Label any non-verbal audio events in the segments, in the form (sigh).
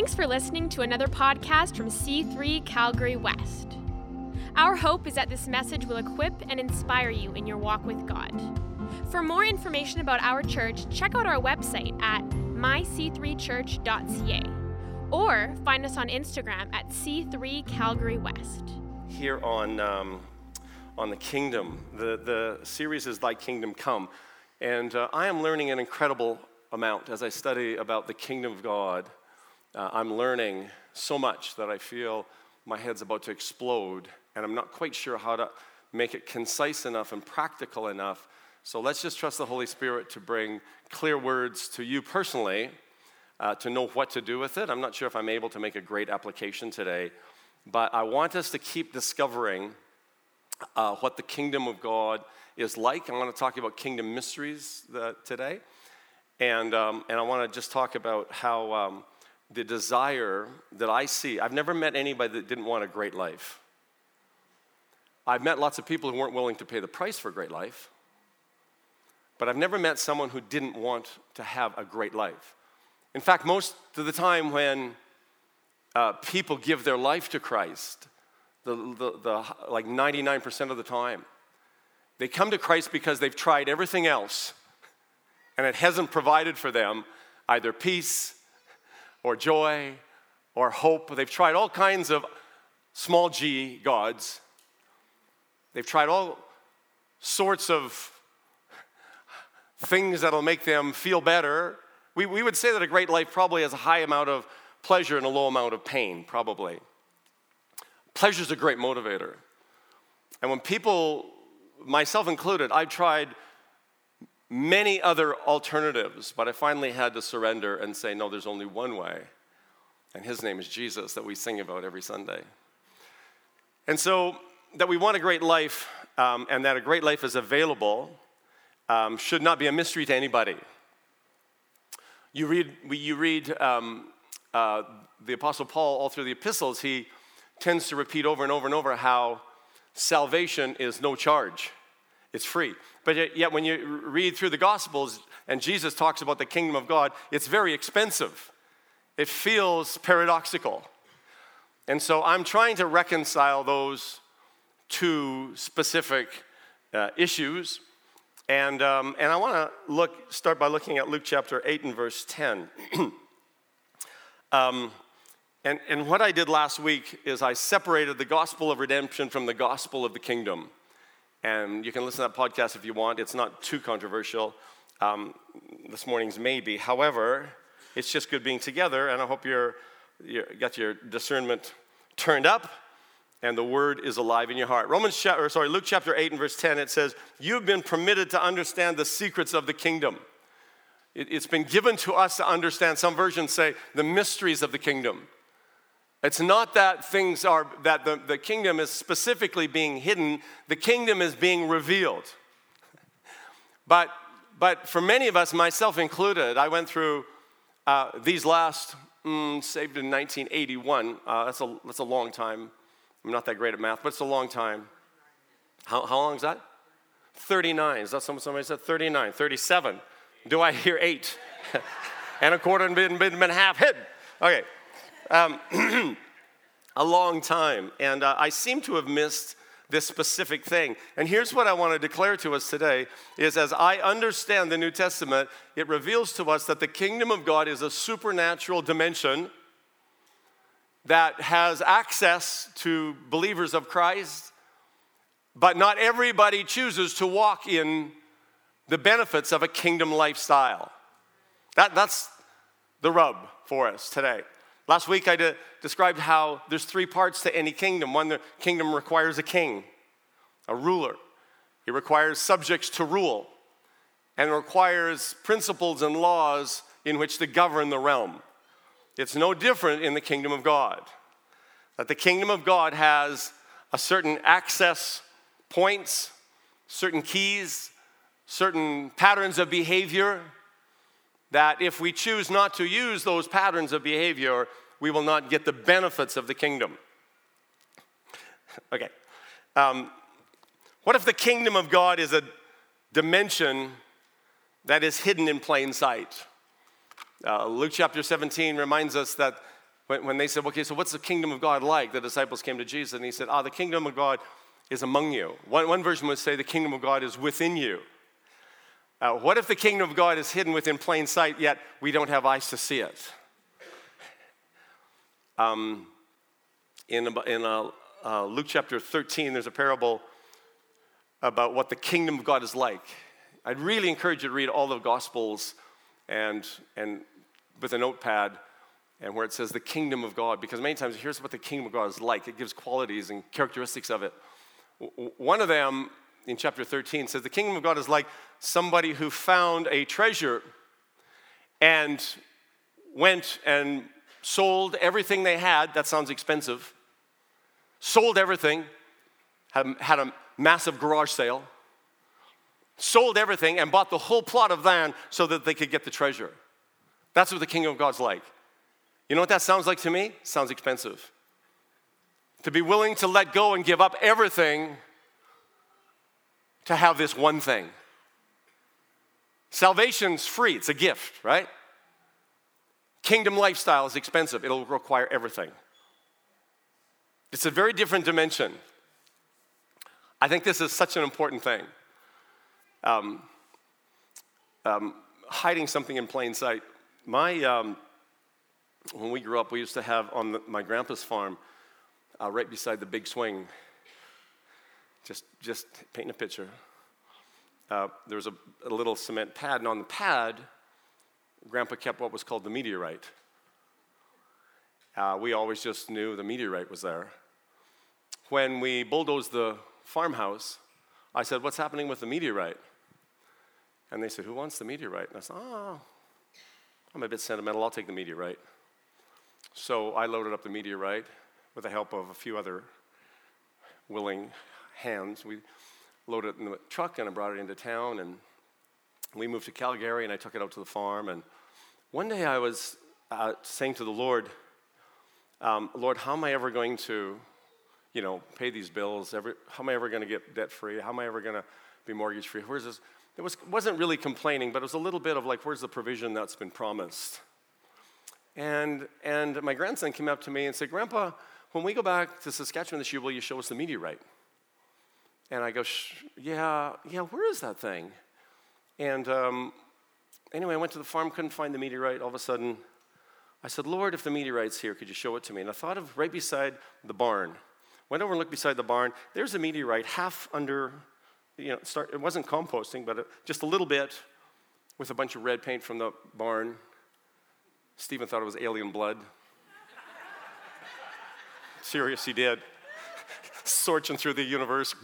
Thanks for listening to another podcast from C3 Calgary West. Our hope is that this message will equip and inspire you in your walk with God. For more information about our church, check out our website at myc3church.ca or find us on Instagram at C3 Calgary West. Here on, um, on the kingdom, the, the series is Thy Kingdom Come. And uh, I am learning an incredible amount as I study about the kingdom of God. Uh, I'm learning so much that I feel my head's about to explode, and I'm not quite sure how to make it concise enough and practical enough. So let's just trust the Holy Spirit to bring clear words to you personally, uh, to know what to do with it. I'm not sure if I'm able to make a great application today, but I want us to keep discovering uh, what the kingdom of God is like. I want to talk about kingdom mysteries uh, today. And, um, and I want to just talk about how um, the desire that I see. I've never met anybody that didn't want a great life. I've met lots of people who weren't willing to pay the price for a great life, but I've never met someone who didn't want to have a great life. In fact, most of the time when uh, people give their life to Christ, the, the, the, like 99% of the time, they come to Christ because they've tried everything else and it hasn't provided for them either peace or joy or hope. They've tried all kinds of small g gods. They've tried all sorts of things that'll make them feel better. We, we would say that a great life probably has a high amount of pleasure and a low amount of pain, probably. Pleasure is a great motivator. And when people, myself included, I've tried many other alternatives, but I finally had to surrender and say, no, there's only one way. And his name is Jesus that we sing about every Sunday. And so, that we want a great life um, and that a great life is available um, should not be a mystery to anybody. You read, you read um, uh, the Apostle Paul all through the epistles, he tends to repeat over and over and over how salvation is no charge, it's free. But yet, when you read through the Gospels and Jesus talks about the kingdom of God, it's very expensive. It feels paradoxical. And so I'm trying to reconcile those two specific uh, issues. And, um, and I want to look, start by looking at Luke chapter 8 and verse 10. (clears throat) um, and, and what I did last week is I separated the gospel of redemption from the gospel of the kingdom. And you can listen to that podcast if you want. It's not too controversial. Um, this morning's maybe. However, it's just good being together, and I hope you're, you got your discernment turned up and the word is alive in your heart. Romans chapter, sorry, Luke chapter 8 and verse 10, it says, You've been permitted to understand the secrets of the kingdom. It, it's been given to us to understand. Some versions say the mysteries of the kingdom. It's not that things are, that the, the kingdom is specifically being hidden, the kingdom is being revealed. But, but for many of us, myself included, I went through uh, these last, mm, saved in 1981. Uh, that's, a, that's a long time. I'm not that great at math, but it's a long time. How, how long is that? 39. Is that somebody said? 39, 37. Do I hear eight? (laughs) and a quarter and been, been, been half hidden. Okay. Um, (clears throat) a long time. And uh, I seem to have missed this specific thing. And here's what I want to declare to us today is as I understand the New Testament, it reveals to us that the kingdom of God is a supernatural dimension that has access to believers of Christ, but not everybody chooses to walk in the benefits of a kingdom lifestyle. That, that's the rub for us today. Last week I de- described how there's three parts to any kingdom. One, the kingdom requires a king, a ruler. It requires subjects to rule, and requires principles and laws in which to govern the realm. It's no different in the kingdom of God. That the kingdom of God has a certain access points, certain keys, certain patterns of behavior that if we choose not to use those patterns of behavior, we will not get the benefits of the kingdom. okay. Um, what if the kingdom of God is a dimension that is hidden in plain sight? Uh, Luke chapter 17 reminds us that when, when they said, okay, so what's the kingdom of God like? The disciples came to Jesus and he said, ah, the kingdom of God is among you. One, one version would say the kingdom of God is within you. Uh, what if the kingdom of God is hidden within plain sight, yet we don't have eyes to see it? Um, in in uh, uh, Luke chapter 13, there's a parable about what the kingdom of God is like. I'd really encourage you to read all the Gospels and, and with a notepad and where it says the kingdom of God, because many times here's what the kingdom of God is like. It gives qualities and characteristics of it. One of them in chapter 13 says the kingdom of God is like somebody who found a treasure and went and sold everything they had. That sounds expensive. Sold everything, had, a massive garage sale, sold everything, and bought the whole plot of land so that they could get the treasure. That's what the kingdom of God's like. You know what that sounds like to me? Sounds expensive. To be willing to let go and give up everything to have this one thing. Salvation's free, it's a gift, right? Kingdom lifestyle is expensive, it'll require everything. It's a very different dimension. I think this is such an important thing. Um, um, hiding something in plain sight. My, um, when we grew up, we used to have on the, my grandpa's farm, uh, right beside the big swing, just, just painting a picture. Uh, there was a, a little cement pad, and on the pad, Grandpa kept what was called the meteorite. Uh, we always just knew the meteorite was there. When we bulldozed the farmhouse, I said, What's happening with the meteorite? And they said, Who wants the meteorite? And I said, Oh, I'm a bit sentimental. I'll take the meteorite. So I loaded up the meteorite with the help of a few other willing hands. We loaded it in the truck and I brought it into town. And we moved to Calgary and I took it out to the farm. And one day I was uh, saying to the Lord, um, Lord, how am I ever going to, you know, pay these bills? Every, how am I ever going to get debt free? How am I ever going to be mortgage free? Where's this? It was, wasn't really complaining, but it was a little bit of like, where's the provision that's been promised? And, and my grandson came up to me and said, Grandpa, when we go back to Saskatchewan this year, will you show us the meteorite? And I go, yeah, yeah, where is that thing? And um, anyway, I went to the farm, couldn't find the meteorite. All of a sudden, I said, Lord, if the meteorite's here, could you show it to me? And I thought of right beside the barn. Went over and looked beside the barn. There's a meteorite half under, you know, start, it wasn't composting, but just a little bit with a bunch of red paint from the barn. Stephen thought it was alien blood. (laughs) Serious, he did. Searching through the universe,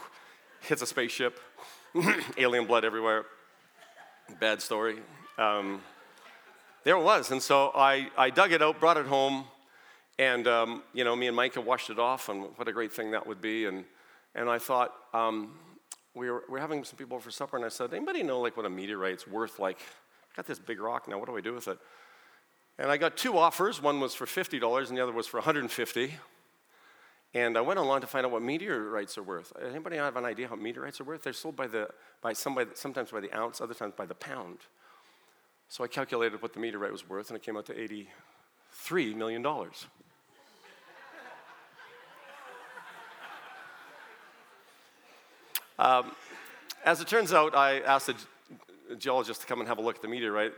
(laughs) hits a spaceship, (clears throat) alien blood everywhere. Bad story. Um, there it was. And so I, I dug it out, brought it home, and um, you know, me and Micah washed it off, and what a great thing that would be. And, and I thought, um, we, were, we were having some people for supper, and I said, anybody know like what a meteorite's worth? Like, I got this big rock now, what do I do with it? And I got two offers. One was for $50 and the other was for 150 And I went online to find out what meteorites are worth. Anybody have an idea how meteorites are worth? They're sold by the, by somebody, sometimes by the ounce, other times by the pound. So I calculated what the meteorite was worth, and it came out to $83 million. um, as it turns out, I asked a geologist to come and have a look at the meteorite.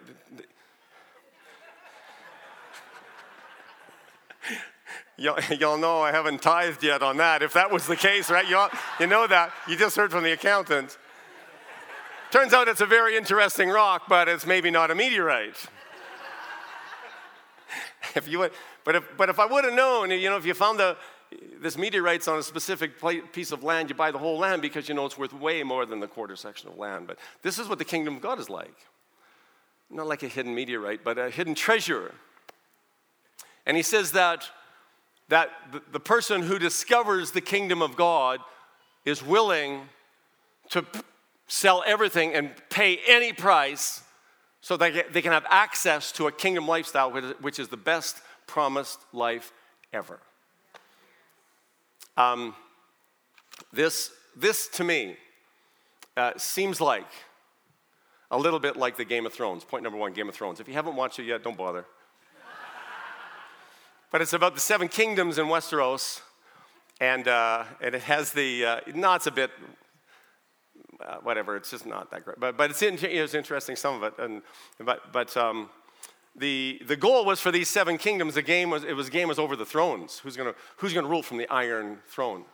(laughs) y'all, know I haven't tithed yet on that. If that was the case, right? Y'all, you know that. You just heard from the accountant. Turns out it's a very interesting rock, but it's maybe not a meteorite. (laughs) if you would, but if, but if I would have known, you know, if you found the, this meteorite's on a specific piece of land, you buy the whole land because you know it's worth way more than the quarter section of land. But this is what the kingdom of God is like. Not like a hidden meteorite, but a hidden treasure. And he says that that the person who discovers the kingdom of God is willing to sell everything and pay any price so that they can have access to a kingdom lifestyle, which is the best promised life ever. Um, this, this, to me, uh, seems like a little bit like the Game of Thrones. Point number one Game of Thrones. If you haven't watched it yet, don't bother. But it's about the seven kingdoms in Westeros, and uh, and it has the uh, no, it's a bit uh, whatever. It's just not that great, but but it's, in, it's interesting some of it, and but but. Um, the, the goal was for these seven kingdoms, the game was, it was, game was over the thrones. Who's going who's gonna rule from the iron throne?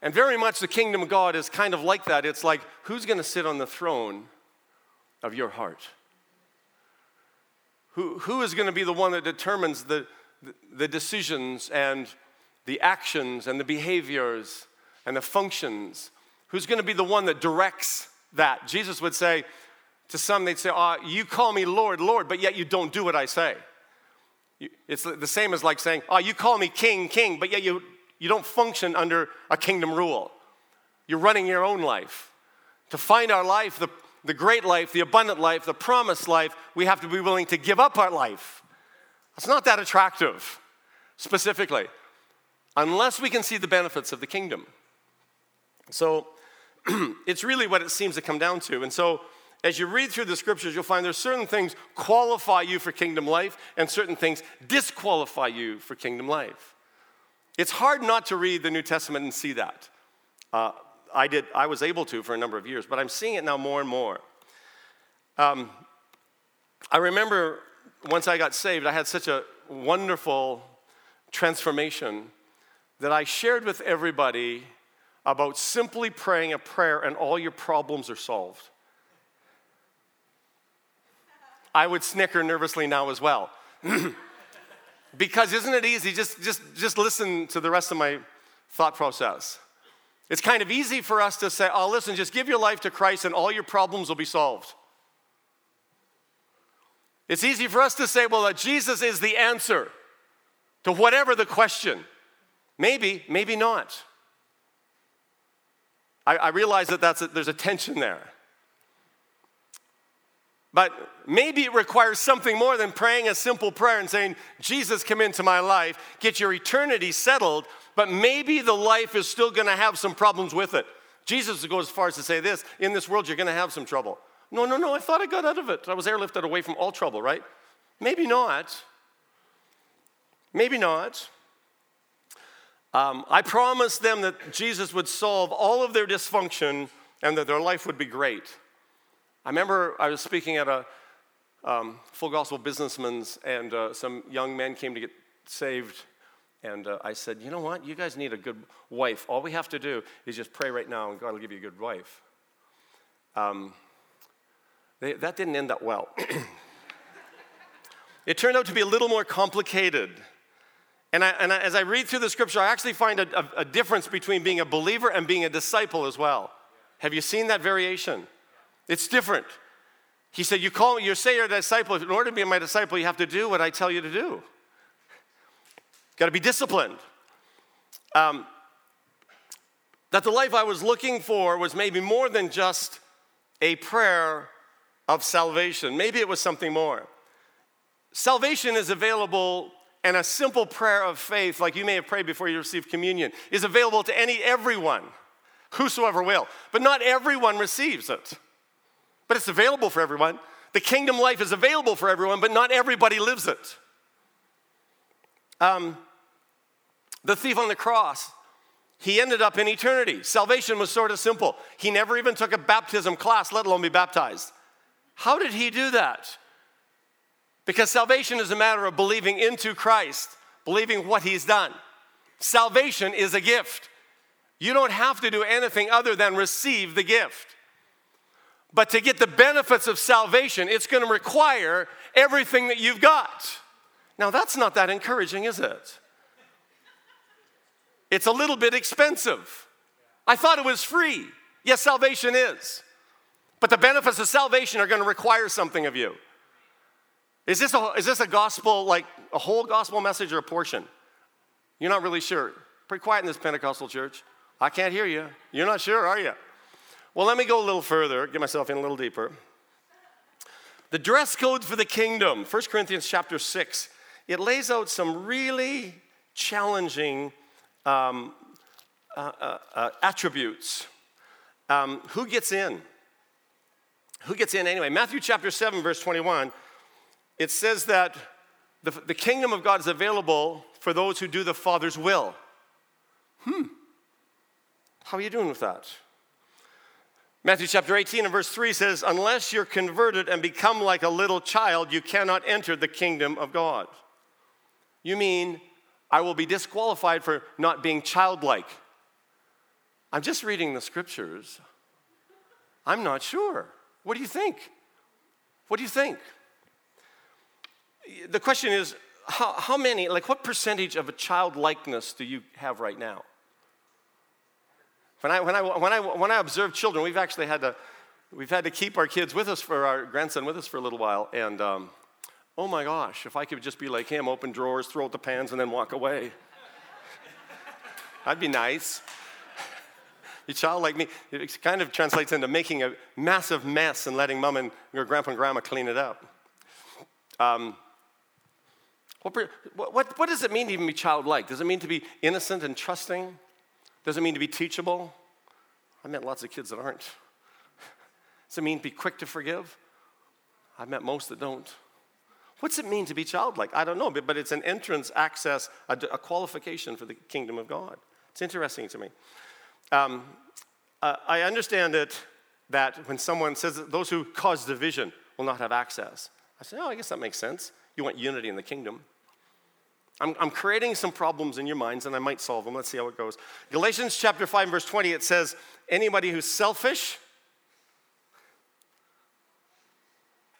And very much the kingdom of God is kind of like that. It's like, who's going to sit on the throne of your heart? Who, who is going to be the one that determines the, the, decisions and the actions and the behaviors and the functions? Who's going to be the one that directs that? Jesus would say to some, they'd say, oh, You call me Lord, Lord, but yet you don't do what I say. It's the same as like saying, Oh, you call me King, King, but yet you, you don't function under a kingdom rule. You're running your own life. To find our life, the, the great life, the abundant life, the promised life, we have to be willing to give up our life. It's not that attractive, specifically, unless we can see the benefits of the kingdom. So (clears throat) it's really what it seems to come down to. And so as you read through the scriptures, you'll find there's certain things qualify you for kingdom life and certain things disqualify you for kingdom life. It's hard not to read the New Testament and see that. Uh, I did. I was able to for a number of years, but I'm seeing it now more and more. Um, I remember once I got saved, I had such a wonderful transformation that I shared with everybody about simply praying a prayer and all your problems are solved. I would snicker nervously now as well. (clears throat) because isn't it easy? Just, just, just listen to the rest of my thought process. It's kind of easy for us to say, oh, listen, just give your life to Christ and all your problems will be solved. It's easy for us to say, well, that Jesus is the answer to whatever the question. Maybe, maybe not. I, I realize that that's a, there's a tension there. But maybe it requires something more than praying a simple prayer and saying, Jesus, come into my life, get your eternity settled, but maybe the life is still gonna have some problems with it. Jesus goes as far as to say this in this world, you're gonna have some trouble. No, no, no, I thought I got out of it. I was airlifted away from all trouble, right? Maybe not. Maybe not. Um, I promised them that Jesus would solve all of their dysfunction and that their life would be great. I remember I was speaking at a um, full gospel businessman's, and uh, some young men came to get saved. And uh, I said, You know what? You guys need a good wife. All we have to do is just pray right now, and God will give you a good wife. Um, they, that didn't end that well. (clears throat) it turned out to be a little more complicated. And, I, and I, as I read through the scripture, I actually find a, a, a difference between being a believer and being a disciple as well. Have you seen that variation? It's different. He said, You call you say you're a disciple. In order to be my disciple, you have to do what I tell you to do. Got to be disciplined. Um, that the life I was looking for was maybe more than just a prayer of salvation. Maybe it was something more. Salvation is available, and a simple prayer of faith, like you may have prayed before you receive communion, is available to any everyone, whosoever will. But not everyone receives it but it's available for everyone. The kingdom life is available for everyone, but not everybody lives it. Um, the thief on the cross, he ended up in eternity. Salvation was sort of simple. He never even took a baptism class, let alone be baptized. How did he do that? Because salvation is a matter of believing into Christ, believing what he's done. Salvation is a gift. You don't have to do anything other than receive the gift. But to get the benefits of salvation, it's going to require everything that you've got. Now, that's not that encouraging, is it? It's a little bit expensive. I thought it was free. Yes, salvation is. But the benefits of salvation are going to require something of you. Is this, a, is this a gospel, like a whole gospel message or a portion? You're not really sure. Pretty quiet in this Pentecostal church. I can't hear you. You're not sure, are you? Well, let me go a little further, get myself in a little deeper. The dress code for the kingdom, 1 Corinthians chapter 6, it lays out some really challenging um, uh, uh, uh, attributes. Um, who gets in? Who gets in anyway? Matthew chapter 7, verse 21, it says that the, the kingdom of God is available for those who do the Father's will. Hmm. How are you doing with that? Matthew chapter 18 and verse 3 says, Unless you're converted and become like a little child, you cannot enter the kingdom of God. You mean I will be disqualified for not being childlike? I'm just reading the scriptures. I'm not sure. What do you think? What do you think? The question is how, how many, like, what percentage of a childlikeness do you have right now? When I, when, I, when, I, when I observe children, we've actually had to, we've had to keep our kids with us for our grandson with us for a little while. And um, oh my gosh, if I could just be like him, open drawers, throw out the pans, and then walk away. (laughs) That'd be nice. A child like me, it kind of translates into making a massive mess and letting mom and your grandpa and grandma clean it up. Um, what, what, what does it mean to even be childlike? Does it mean to be innocent and trusting? Does it mean to be teachable? I met lots of kids that aren't. Does it mean to be quick to forgive? I've met most that don't. What's it mean to be childlike? I don't know, but, it's an entrance access, a, a, qualification for the kingdom of God. It's interesting to me. Um, uh, I understand it that when someone says that those who cause division will not have access, I say, oh, I guess that makes sense. You want unity in the kingdom. I'm, I'm, creating some problems in your minds and I might solve them. Let's see how it goes. Galatians chapter 5, verse 20, it says, anybody who's selfish,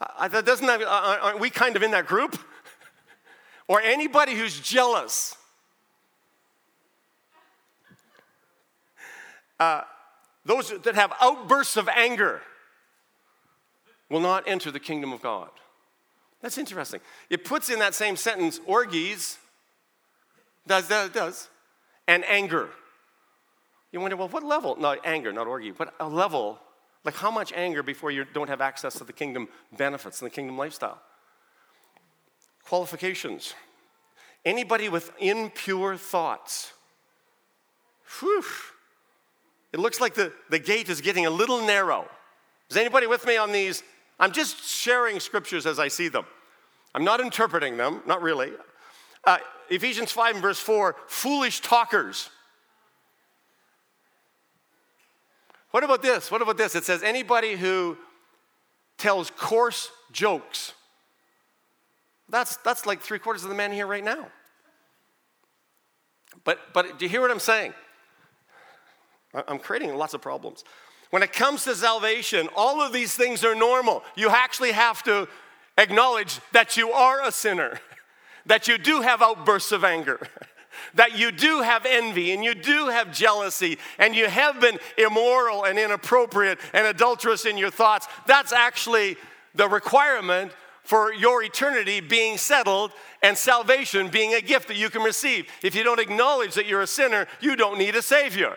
uh, that doesn't uh, uh, aren't we kind of in that group? (laughs) or anybody who's jealous. Uh, those that have outbursts of anger will not enter the kingdom of God. That's interesting. It puts in that same sentence orgies does, does, does. And anger. You wonder, well, what level? Not anger, not orgy. What a level, like how much anger before you don't have access to the kingdom benefits and the kingdom lifestyle? Qualifications. Anybody with impure thoughts. Whew. It looks like the, the gate is getting a little narrow. Is anybody with me on these? I'm just sharing scriptures as I see them. I'm not interpreting them, not really. Uh, Ephesians 5 and verse 4 foolish talkers. What about this? What about this? It says anybody who tells coarse jokes. That's, that's like three quarters of the men here right now. But, but do you hear what I'm saying? I'm creating lots of problems. When it comes to salvation, all of these things are normal. You actually have to acknowledge that you are a sinner. (laughs) that you do have outbursts of anger, (laughs) that you do have envy and you do have jealousy and you have been immoral and inappropriate and adulterous in your thoughts. That's actually the requirement for your eternity being settled and salvation being a gift that you can receive. If you don't acknowledge that you're a sinner, you don't need a Savior.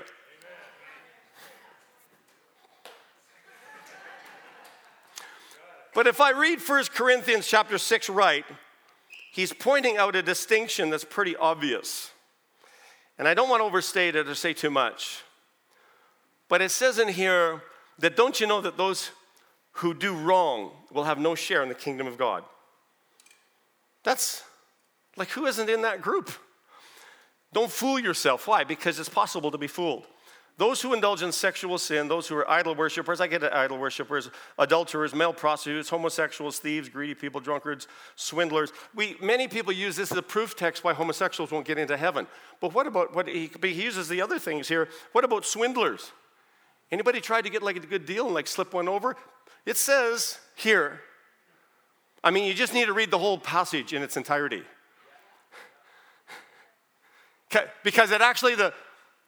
But if I read 1 Corinthians chapter 6 right, he's pointing out a distinction that's pretty obvious. And I don't want to overstate it or say too much. But it says in here that don't you know that those who do wrong will have no share in the kingdom of God? That's like, who isn't in that group? Don't fool yourself. Why? Because it's possible to be fooled. Those who indulge in sexual sin, those who are idol worshippers, I get it, idol worshippers, adulterers, male prostitutes, homosexuals, thieves, greedy people, drunkards, swindlers. We, many people use this as a proof text why homosexuals won't get into heaven. But what about what he, he uses the other things here? What about swindlers? Anybody tried to get like a good deal and like slip one over? It says here, I mean, you just need to read the whole passage in its entirety. (laughs) Because it actually, the,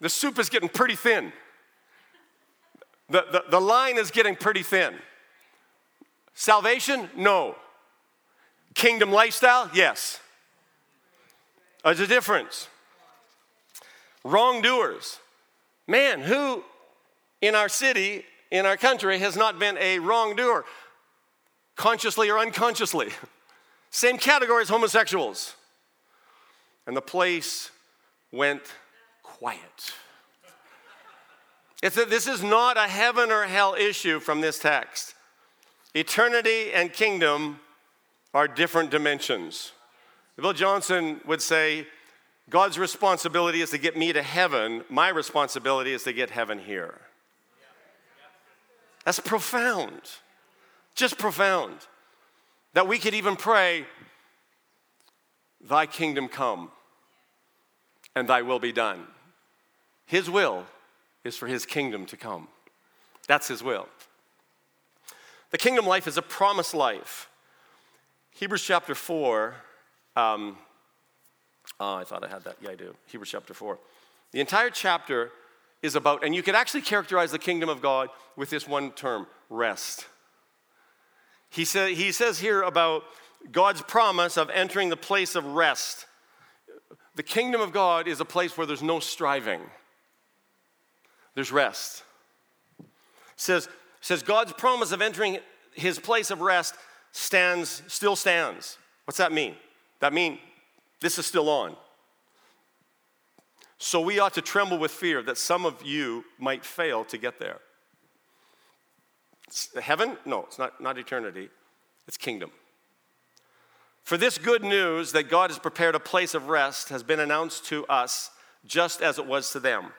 the soup is getting pretty thin. The, the, the line is getting pretty thin. Salvation? No. Kingdom lifestyle? Yes. There's a difference. Wrongdoers. Man, who in our city, in our country, has not been a wrongdoer, consciously or unconsciously? Same category as homosexuals. And the place went quiet. It's a, this is not a heaven or hell issue from this text. Eternity and kingdom are different dimensions. Bill Johnson would say, God's responsibility is to get me to heaven. My responsibility is to get heaven here. That's profound. Just profound. That we could even pray, Thy kingdom come and Thy will be done. His will is for His kingdom to come. That's His will. The kingdom life is a promised life. Hebrews chapter 4. Um, oh, I thought I had that. Yeah, I do. Hebrews chapter 4. The entire chapter is about, and you could actually characterize the kingdom of God with this one term rest. He, say, he says here about God's promise of entering the place of rest. The kingdom of God is a place where there's no striving, there's rest. says, says God's promise of entering his place of rest stands, still stands. What's that mean? That mean this is still on. So we ought to tremble with fear that some of you might fail to get there. Heaven? No, it's not, not eternity, it's kingdom. For this good news that God has prepared a place of rest has been announced to us just as it was to them.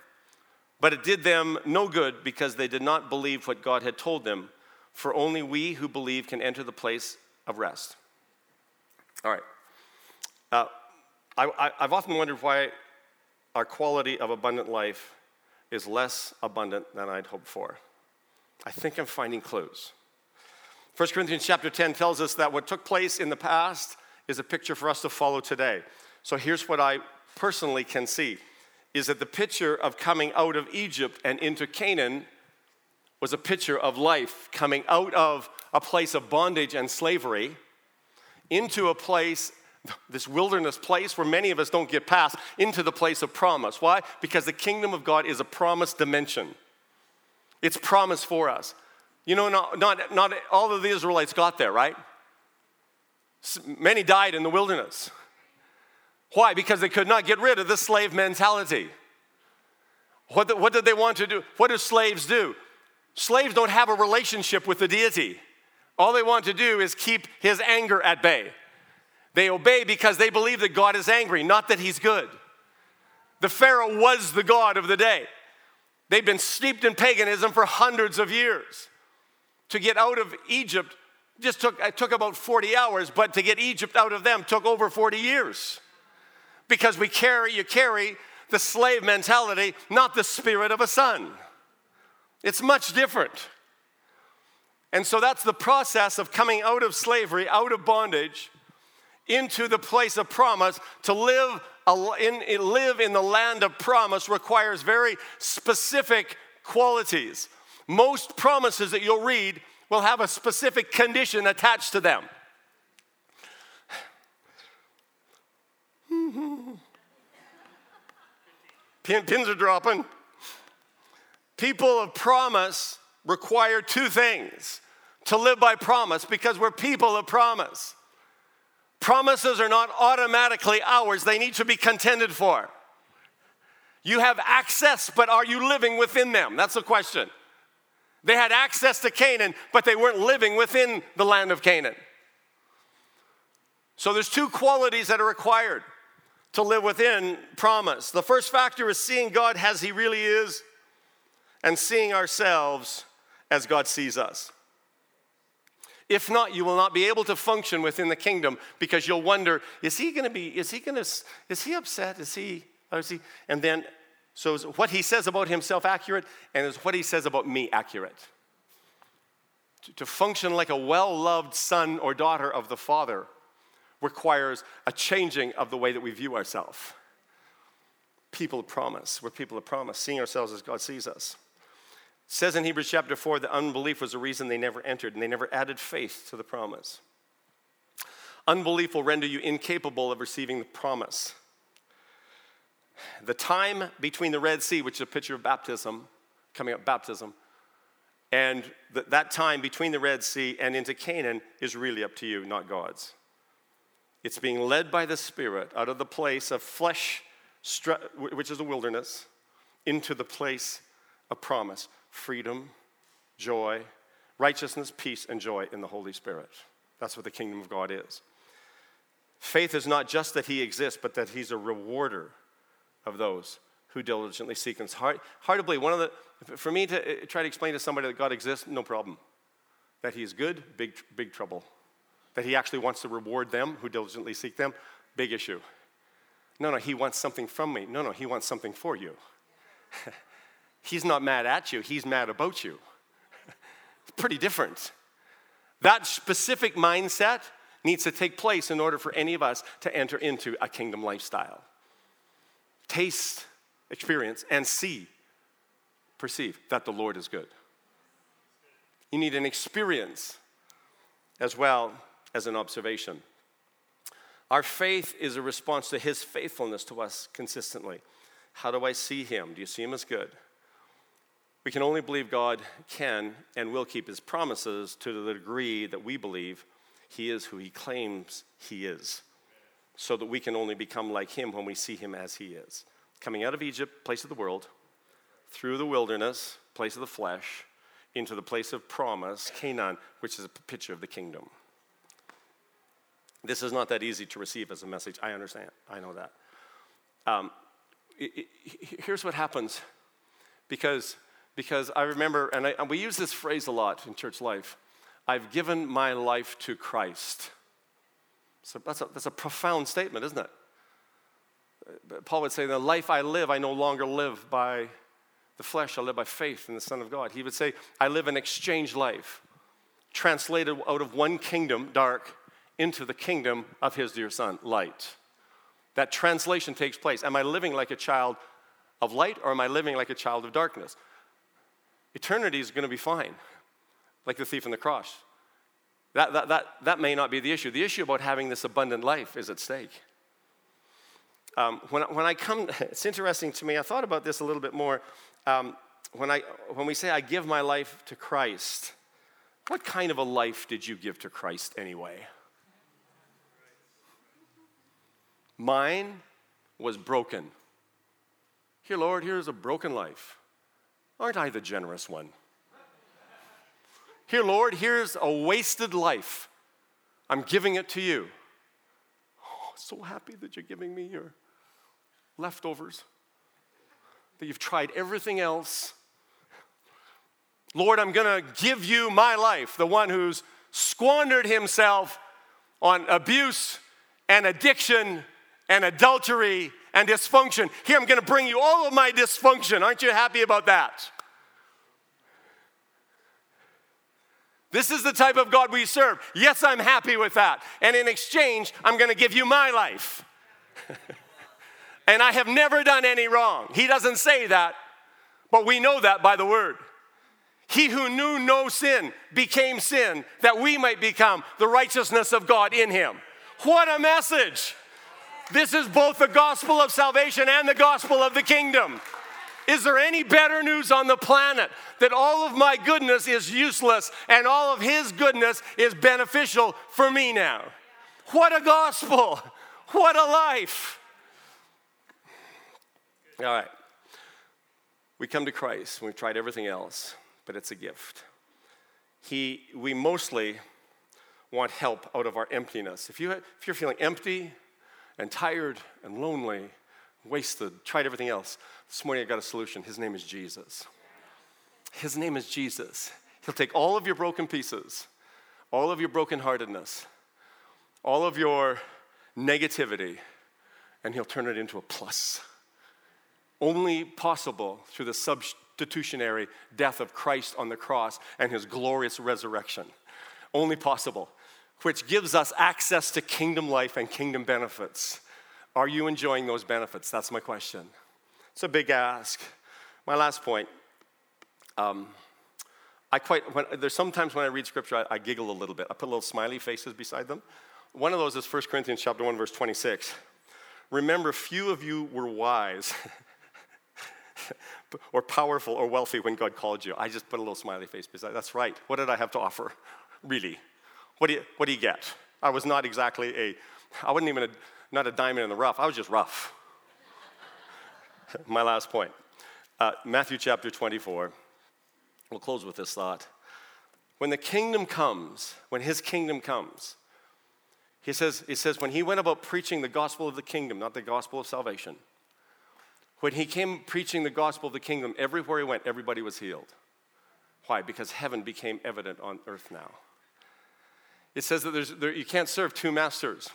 But it did them no good because they did not believe what God had told them, for only we who believe can enter the place of rest. All right. Uh, I, have often wondered why our quality of abundant life is less abundant than I'd hoped for. I think I'm finding clues. 1 Corinthians chapter 10 tells us that what took place in the past is a picture for us to follow today. So here's what I personally can see is that the picture of coming out of Egypt and into Canaan was a picture of life coming out of a place of bondage and slavery into a place this wilderness place where many of us don't get past into the place of promise. Why? Because the kingdom of God is a promise dimension. It's promise for us. You know, not, not, not all of the Israelites got there, right? Many died in the wilderness. Why? Because they could not get rid of the slave mentality. What, the, what did they want to do? What do slaves do? Slaves don't have a relationship with the deity. All they want to do is keep his anger at bay. They obey because they believe that God is angry, not that he's good. The Pharaoh was the God of the day. They've been steeped in paganism for hundreds of years. To get out of Egypt just took, it took about 40 hours, but to get Egypt out of them took over 40 years. Because we carry, you carry the slave mentality, not the spirit of a son. It's much different. And so that's the process of coming out of slavery, out of bondage, into the place of promise to live in, live in the land of promise requires very specific qualities. Most promises that you'll read will have a specific condition attached to them. Pin, pins are dropping. People of promise require two things to live by promise because we're people of promise. Promises are not automatically ours, they need to be contended for. You have access, but are you living within them? That's the question. They had access to Canaan, but they weren't living within the land of Canaan. So there's two qualities that are required to live within promise. The first factor is seeing God as He really is and seeing ourselves as God sees us. If not, you will not be able to function within the kingdom because you'll wonder, is he going to be, is he going to, is he upset? Is he, is he? And then, so is what he says about himself accurate? And is what he says about me accurate? To, to function like a well loved son or daughter of the Father requires a changing of the way that we view ourselves. People of promise. We're people of promise, seeing ourselves as God sees us says in Hebrews chapter 4 that unbelief was the reason they never entered and they never added faith to the promise. Unbelief will render you incapable of receiving the promise. The time between the Red Sea, which is a picture of baptism, coming up baptism, and th- that time between the Red Sea and into Canaan is really up to you, not God's. It's being led by the Spirit out of the place of flesh, which is a wilderness, into the place of promise freedom, joy, righteousness, peace, and joy in the Holy Spirit. That's what the kingdom of God is. Faith is not just that he exists, but that he's a rewarder of those who diligently seek him. Hard, hard to believe. One of the, for me to uh, try to explain to somebody that God exists, no problem. That he is good, big, big trouble. That he actually wants to reward them who diligently seek them, big issue. No, no, he wants something from me. No, no, he wants something for you. (laughs) he's not mad at you, he's mad about you. (laughs) it's pretty different. That specific mindset needs to take place in order for any of us to enter into a kingdom lifestyle. Taste, experience, and see, perceive that the Lord is good. You need an experience as well as an observation. Our faith is a response to His faithfulness to us consistently. How do I see Him? Do you see Him as good? We can only believe God can and will keep His promises to the degree that we believe He is who He claims He is, so that we can only become like Him when we see Him as He is. Coming out of Egypt, place of the world, through the wilderness, place of the flesh, into the place of promise, Canaan, which is a picture of the kingdom. This is not that easy to receive as a message. I understand. I know that. Um, it, it, here's what happens because because I remember, and, I, and we use this phrase a lot in church life I've given my life to Christ. So that's a, that's a profound statement, isn't it? Paul would say, The life I live, I no longer live by the flesh, I live by faith in the Son of God. He would say, I live an exchange life, translated out of one kingdom, dark, into the kingdom of his dear Son, light. That translation takes place. Am I living like a child of light or am I living like a child of darkness? eternity is going to be fine, like the thief on the cross. That, that, that, that may not be the issue. The issue about having this abundant life is at stake. Um, when, when I come, (laughs) it's interesting to me, I thought about this a little bit more. Um, when, I, when we say, I give my life to Christ, what kind of a life did you give to Christ anyway? Mine was broken. Here, Lord, here's a broken life. Aren't I the generous one? Here, Lord, here's a wasted life. I'm giving it to you. Oh, so happy that you're giving me your leftovers, that you've tried everything else. Lord, I'm going to give you my life, the one who's squandered himself on abuse and addiction and adultery and dysfunction. Here, I'm going to bring you all of my dysfunction. Aren't you happy about that? This is the type of God we serve. Yes, I'm happy with that. And in exchange, I'm going to give you my life. (laughs) and I have never done any wrong. He doesn't say that, but we know that by the word. He who knew no sin became sin that we might become the righteousness of God in him. What a message! This is both the gospel of salvation and the gospel of the kingdom. Is there any better news on the planet that all of my goodness is useless and all of his goodness is beneficial for me now? What a gospel! What a life! All right. We come to Christ. We've tried everything else, but it's a gift. He, we mostly want help out of our emptiness. If, you, if you're feeling empty and tired and lonely, wasted, tried everything else, this morning I got a solution. His name is Jesus. His name is Jesus. He'll take all of your broken pieces, all of your brokenheartedness, all of your negativity, and he'll turn it into a plus. Only possible through the substitutionary death of Christ on the cross and his glorious resurrection. Only possible, which gives us access to kingdom life and kingdom benefits. Are you enjoying those benefits? That's my question. It's a big ask. My last point. Um, I quite, when, there's sometimes when I read scripture, I, I, giggle a little bit. I put little smiley faces beside them. One of those is 1 Corinthians chapter 1, verse 26. Remember, few of you were wise (laughs) or powerful or wealthy when God called you. I just put a little smiley face beside. That's right. What did I have to offer? Really? What do you, what do you get? I was not exactly a, I wasn't even a, not a diamond in the rough. I was just rough. (laughs) My last point uh, Matthew chapter 24. We'll close with this thought. When the kingdom comes, when his kingdom comes, He says, he says, when he went about preaching the gospel of the kingdom, not the gospel of salvation, when he came preaching the gospel of the kingdom, everywhere he went, everybody was healed. Why? Because heaven became evident on earth now. It says that there, you can't serve two masters.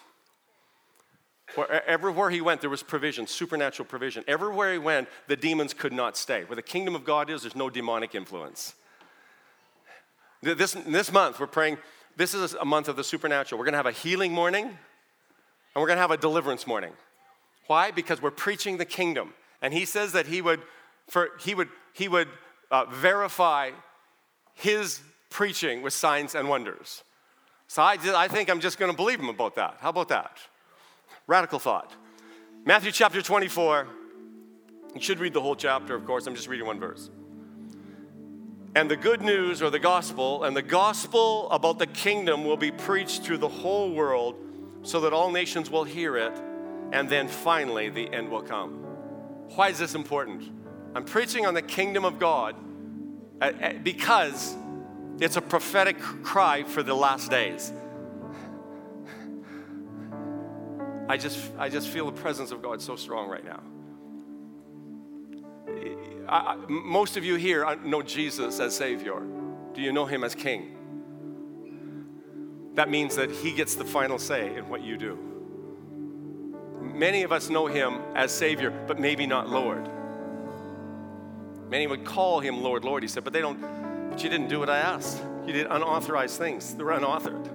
Where, everywhere he went, there was provision, supernatural provision. Everywhere he went, the demons could not stay. Where the kingdom of God is, there's no demonic influence. This, this month, we're praying, this is a month of the supernatural. We're going to have a healing morning, and we're going to have a deliverance morning. Why? Because we're preaching the kingdom. And he says that he would, for, he would, he would uh, verify his preaching with signs and wonders. So I, I think I'm just going to believe him about that. How about that? Radical thought. Matthew chapter 24. You should read the whole chapter, of course. I'm just reading one verse. And the good news or the gospel, and the gospel about the kingdom will be preached through the whole world so that all nations will hear it, and then finally the end will come. Why is this important? I'm preaching on the kingdom of God uh, uh, because it's a prophetic cry for the last days. I just, I just feel the presence of God so strong right now. I, most of you here know Jesus as Savior. Do you know Him as King? That means that He gets the final say in what you do. Many of us know Him as Savior, but maybe not Lord. Many would call Him Lord, Lord. He said, but they don't, but you didn't do what I asked. You did unauthorized things, they were unauthored.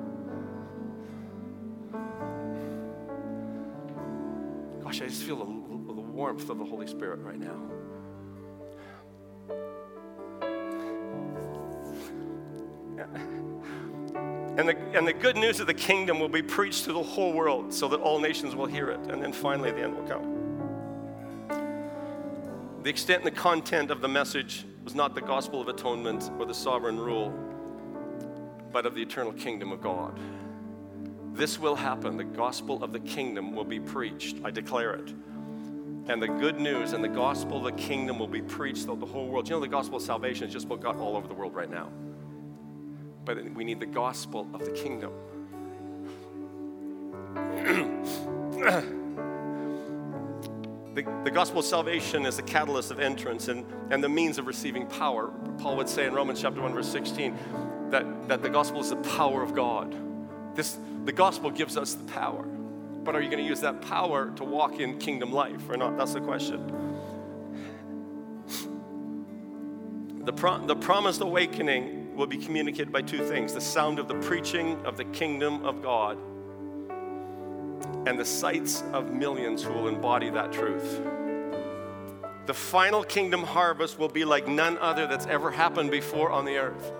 Gosh, I just feel the, the warmth of the Holy Spirit right now. And the, and the good news of the kingdom will be preached to the whole world so that all nations will hear it. And then finally, the end will come. The extent and the content of the message was not the gospel of atonement or the sovereign rule, but of the eternal kingdom of God. This will happen. The gospel of the kingdom will be preached. I declare it. And the good news and the gospel of the kingdom will be preached throughout the whole world. You know, the gospel of salvation is just what got all over the world right now. But we need the gospel of the kingdom. (clears throat) (clears throat) the, the gospel of salvation is the catalyst of entrance and, and the means of receiving power. Paul would say in Romans chapter 1, verse 16, that, that the gospel is the power of God. This, the gospel gives us the power. But are you going to use that power to walk in kingdom life or not? That's the question. The, pro- the promised awakening will be communicated by two things the sound of the preaching of the kingdom of God and the sights of millions who will embody that truth. The final kingdom harvest will be like none other that's ever happened before on the earth.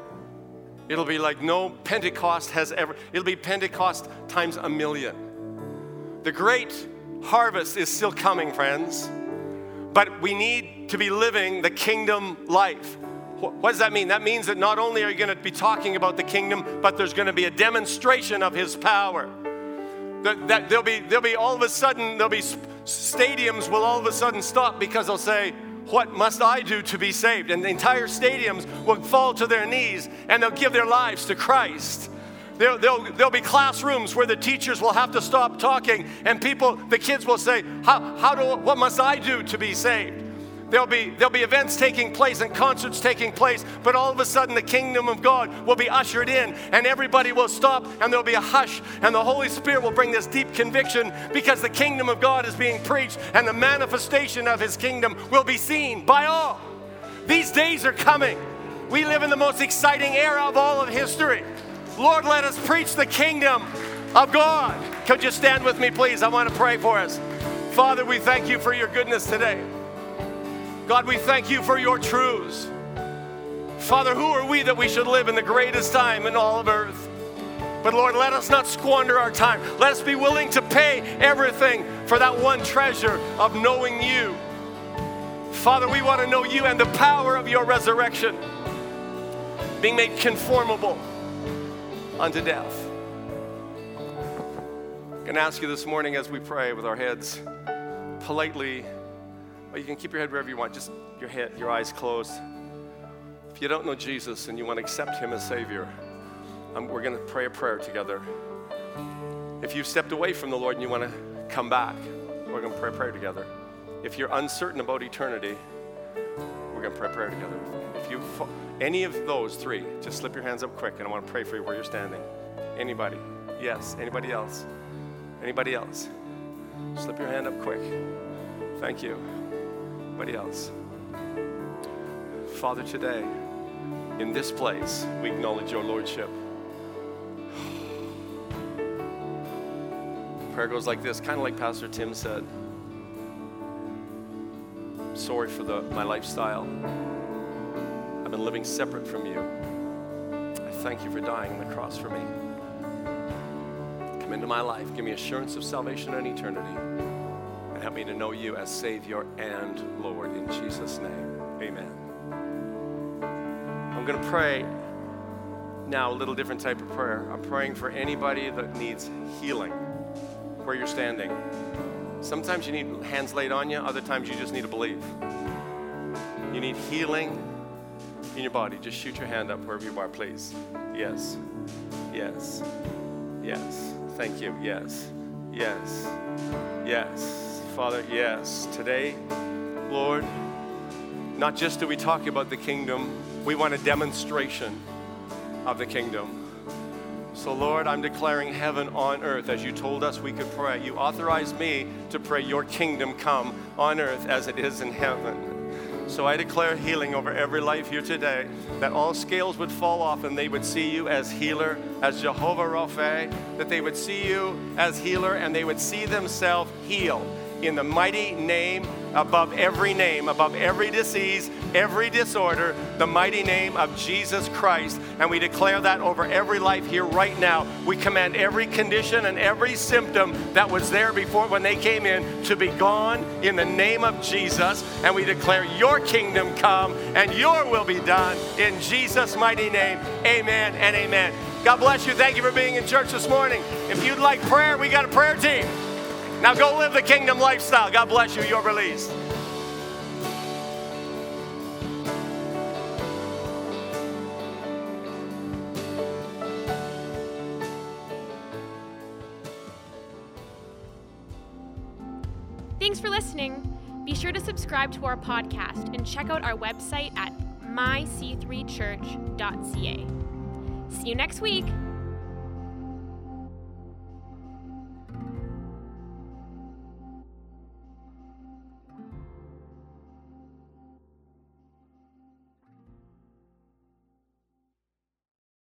It'll be like no Pentecost has ever, it'll be Pentecost times a million. The great harvest is still coming, friends, but we need to be living the kingdom life. What does that mean? That means that not only are you going to be talking about the kingdom, but there's going to be a demonstration of his power. That, that there'll, be, there'll be all of a sudden, there'll be stadiums will all of a sudden stop because they'll say, what must I do to be saved? And the entire stadiums will fall to their knees and they'll give their lives to Christ. There'll, there'll, there'll, be classrooms where the teachers will have to stop talking and people, the kids will say, how, how do, what must I do to be saved? There'll be, there'll be events taking place and concerts taking place, but all of a sudden the kingdom of God will be ushered in and everybody will stop and there'll be a hush and the Holy Spirit will bring this deep conviction because the kingdom of God is being preached and the manifestation of his kingdom will be seen by all. These days are coming. We live in the most exciting era of all of history. Lord, let us preach the kingdom of God. Could you stand with me, please? I want to pray for us. Father, we thank you for your goodness today. God, we thank you for your truths. Father, who are we that we should live in the greatest time in all of earth? But Lord, let us not squander our time. Let us be willing to pay everything for that one treasure of knowing you. Father, we want to know you and the power of your resurrection, being made conformable unto death. I'm going to ask you this morning as we pray with our heads politely or you can keep your head wherever you want, just your head, your eyes closed. If you don't know Jesus and you want to accept Him as Savior, um, we're going to pray a prayer together. If you've stepped away from the Lord and you want to come back, we're going to pray a prayer together. If you're uncertain about eternity, we're going to pray a prayer together. If you any of those three, just slip your hands up quick, and I want to pray for you where you're standing. Anybody? Yes. Anybody else? Anybody else? Slip your hand up quick. Thank you. Anybody else? Father, today, in this place, we acknowledge your Lordship. Prayer goes like this, kind of like Pastor Tim said. I'm Sorry for the, my lifestyle. I've been living separate from you. I thank you for dying on the cross for me. Come into my life, give me assurance of salvation and eternity, me to know you as Savior and Lord. In Jesus' name, amen. I'm going to pray now a little different type of prayer. I'm praying for anybody that needs healing where you're standing. Sometimes you need hands laid on you, other times you just need to believe. You need healing in your body. Just shoot your hand up wherever you are, please. Yes. Yes. Yes. Thank you. Yes. Yes. Yes. Father, yes. Today, Lord, not just do we talk about the kingdom, we want a demonstration of the kingdom. So, Lord, I'm declaring heaven on earth as you told us we could pray. You authorized me to pray, Your kingdom come on earth as it is in heaven. So I declare healing over every life here today, that all scales would fall off and they would see you as healer, as Jehovah Rapha, that they would see you as healer and they would see themselves healed in the mighty name above every name, above every disease, every disorder, the mighty name of Jesus Christ. And we declare that over every life here right now. We command every condition and every symptom that was there before when they came in to be gone in the name of Jesus. And we declare your kingdom come and your will be done in Jesus' mighty name. Amen and amen. God bless you. Thank you for being in church this morning. If you'd like prayer, we got a prayer team. Now go live the kingdom lifestyle. God bless you. You're released. Thanks for listening. Be sure to subscribe to our podcast and check out our website at myc3church.ca. See you next week.